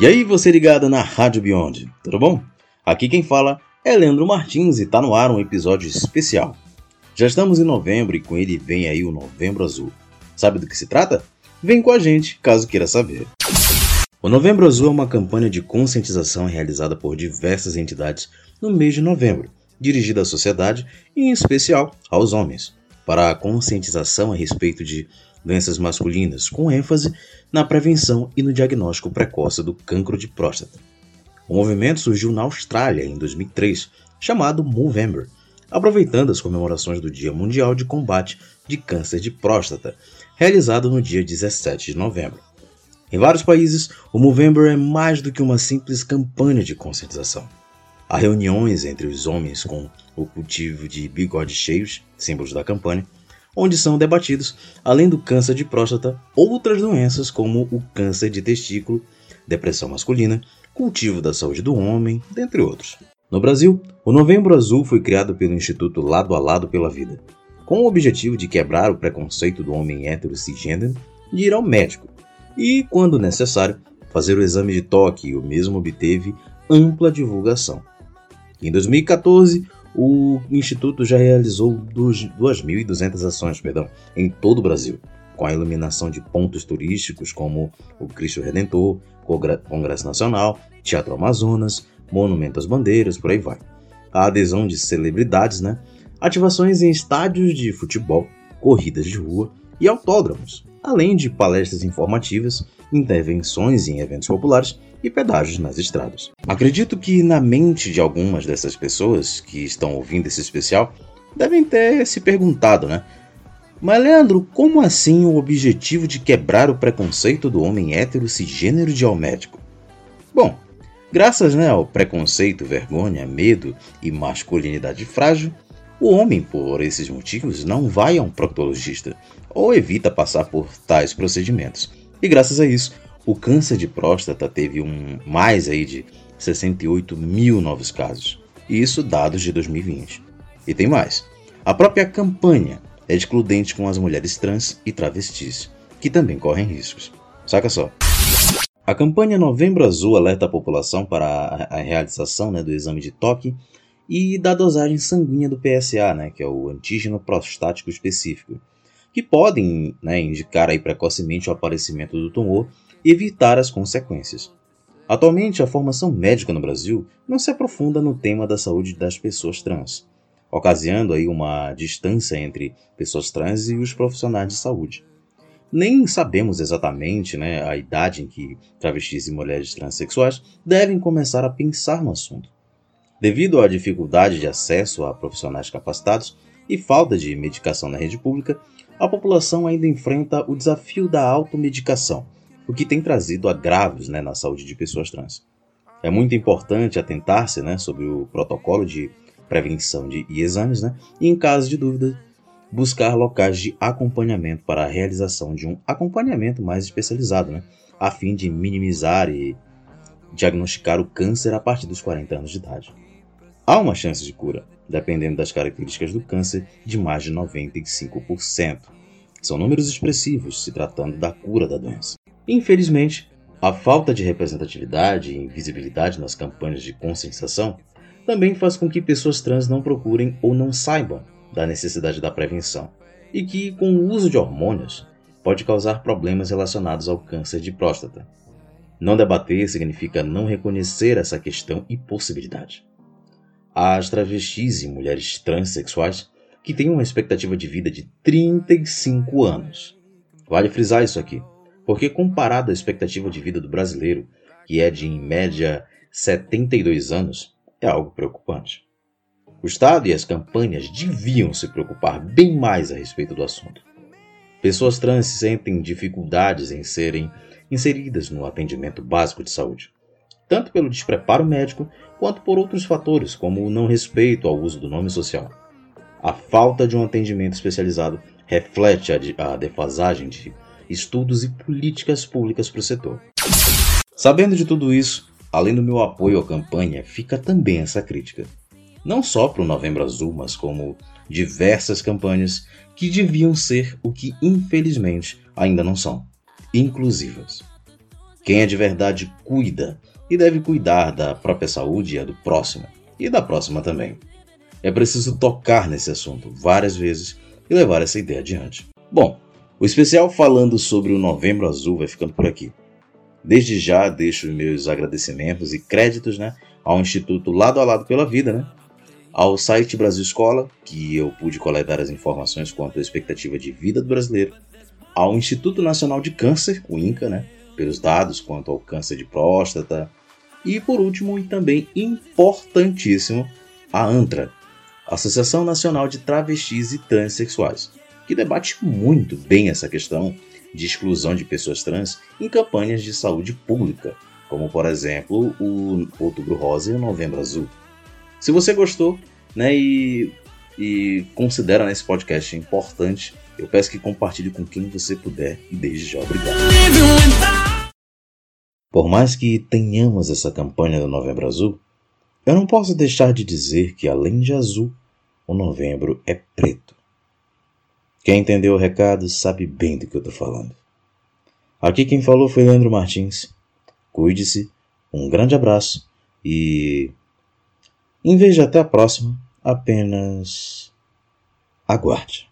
E aí, você ligado na Rádio Beyond, tudo bom? Aqui quem fala é Leandro Martins e tá no ar um episódio especial. Já estamos em novembro e com ele vem aí o Novembro Azul. Sabe do que se trata? Vem com a gente, caso queira saber. O Novembro Azul é uma campanha de conscientização realizada por diversas entidades no mês de novembro, dirigida à sociedade e, em especial, aos homens, para a conscientização a respeito de doenças masculinas, com ênfase na prevenção e no diagnóstico precoce do cancro de próstata. O movimento surgiu na Austrália em 2003, chamado Movember, aproveitando as comemorações do Dia Mundial de Combate de Câncer de Próstata, realizado no dia 17 de novembro. Em vários países, o Movember é mais do que uma simples campanha de conscientização. Há reuniões entre os homens com o cultivo de bigodes cheios, símbolos da campanha, onde são debatidos, além do câncer de próstata, outras doenças como o câncer de testículo, depressão masculina, cultivo da saúde do homem, dentre outros. No Brasil, o Novembro Azul foi criado pelo Instituto Lado a Lado pela Vida, com o objetivo de quebrar o preconceito do homem hétero cisgênero de ir ao médico e, quando necessário, fazer o exame de toque e o mesmo obteve ampla divulgação. Em 2014, o Instituto já realizou 2.200 ações perdão, em todo o Brasil, com a iluminação de pontos turísticos como o Cristo Redentor, Congresso Nacional, Teatro Amazonas, Monumento às Bandeiras, por aí vai. A adesão de celebridades, né? Ativações em estádios de futebol, corridas de rua e autódromos, além de palestras informativas, intervenções em eventos populares e pedágios nas estradas. Acredito que na mente de algumas dessas pessoas que estão ouvindo esse especial devem ter se perguntado, né? Mas Leandro, como assim o objetivo de quebrar o preconceito do homem hétero cisgênero de ao médico? Bom, graças né, ao preconceito, vergonha, medo e masculinidade frágil, o homem, por esses motivos, não vai a um proctologista ou evita passar por tais procedimentos. E graças a isso, o câncer de próstata teve um mais aí de 68 mil novos casos. E isso dados de 2020. E tem mais. A própria campanha é excludente com as mulheres trans e travestis, que também correm riscos. Saca só. A campanha Novembro Azul alerta a população para a realização né, do exame de toque e da dosagem sanguínea do PSA, né, que é o antígeno prostático específico, que podem né, indicar aí precocemente o aparecimento do tumor evitar as consequências. Atualmente, a formação médica no Brasil não se aprofunda no tema da saúde das pessoas trans, ocasionando aí uma distância entre pessoas trans e os profissionais de saúde. Nem sabemos exatamente né, a idade em que travestis e mulheres transexuais devem começar a pensar no assunto. Devido à dificuldade de acesso a profissionais capacitados e falta de medicação na rede pública, a população ainda enfrenta o desafio da automedicação, o que tem trazido agravos né, na saúde de pessoas trans. É muito importante atentar-se né, sobre o protocolo de prevenção de, e exames, né, e em caso de dúvida, buscar locais de acompanhamento para a realização de um acompanhamento mais especializado, né, a fim de minimizar e diagnosticar o câncer a partir dos 40 anos de idade. Há uma chance de cura, dependendo das características do câncer, de mais de 95%. São números expressivos se tratando da cura da doença. Infelizmente, a falta de representatividade e visibilidade nas campanhas de conscientização também faz com que pessoas trans não procurem ou não saibam da necessidade da prevenção e que, com o uso de hormônios, pode causar problemas relacionados ao câncer de próstata. Não debater significa não reconhecer essa questão e possibilidade. As travestis e mulheres transexuais que têm uma expectativa de vida de 35 anos. Vale frisar isso aqui porque comparado à expectativa de vida do brasileiro, que é de em média 72 anos, é algo preocupante. O Estado e as campanhas deviam se preocupar bem mais a respeito do assunto. Pessoas trans sentem dificuldades em serem inseridas no atendimento básico de saúde, tanto pelo despreparo médico quanto por outros fatores, como o não respeito ao uso do nome social. A falta de um atendimento especializado reflete a defasagem de estudos e políticas públicas para o setor. Sabendo de tudo isso, além do meu apoio à campanha, fica também essa crítica. Não só para o Novembro Azul, mas como diversas campanhas que deviam ser o que infelizmente ainda não são inclusivas. Quem é de verdade cuida e deve cuidar da própria saúde e a do próximo, e da próxima também. É preciso tocar nesse assunto várias vezes e levar essa ideia adiante. Bom, o especial falando sobre o Novembro Azul vai ficando por aqui. Desde já deixo meus agradecimentos e créditos né, ao Instituto Lado a Lado pela Vida, né, ao site Brasil Escola, que eu pude coletar as informações quanto à expectativa de vida do brasileiro, ao Instituto Nacional de Câncer, o INCA, né, pelos dados quanto ao câncer de próstata, e por último e também importantíssimo, a ANTRA, Associação Nacional de Travestis e Transsexuais, que debate muito bem essa questão de exclusão de pessoas trans em campanhas de saúde pública, como por exemplo o Outubro Rosa e o Novembro Azul. Se você gostou né, e, e considera nesse podcast importante, eu peço que compartilhe com quem você puder e desde já obrigado. Por mais que tenhamos essa campanha do Novembro Azul, eu não posso deixar de dizer que além de azul, o novembro é preto. Quem entendeu o recado sabe bem do que eu estou falando. Aqui quem falou foi Leandro Martins. Cuide-se, um grande abraço e em vez de até a próxima, apenas aguarde.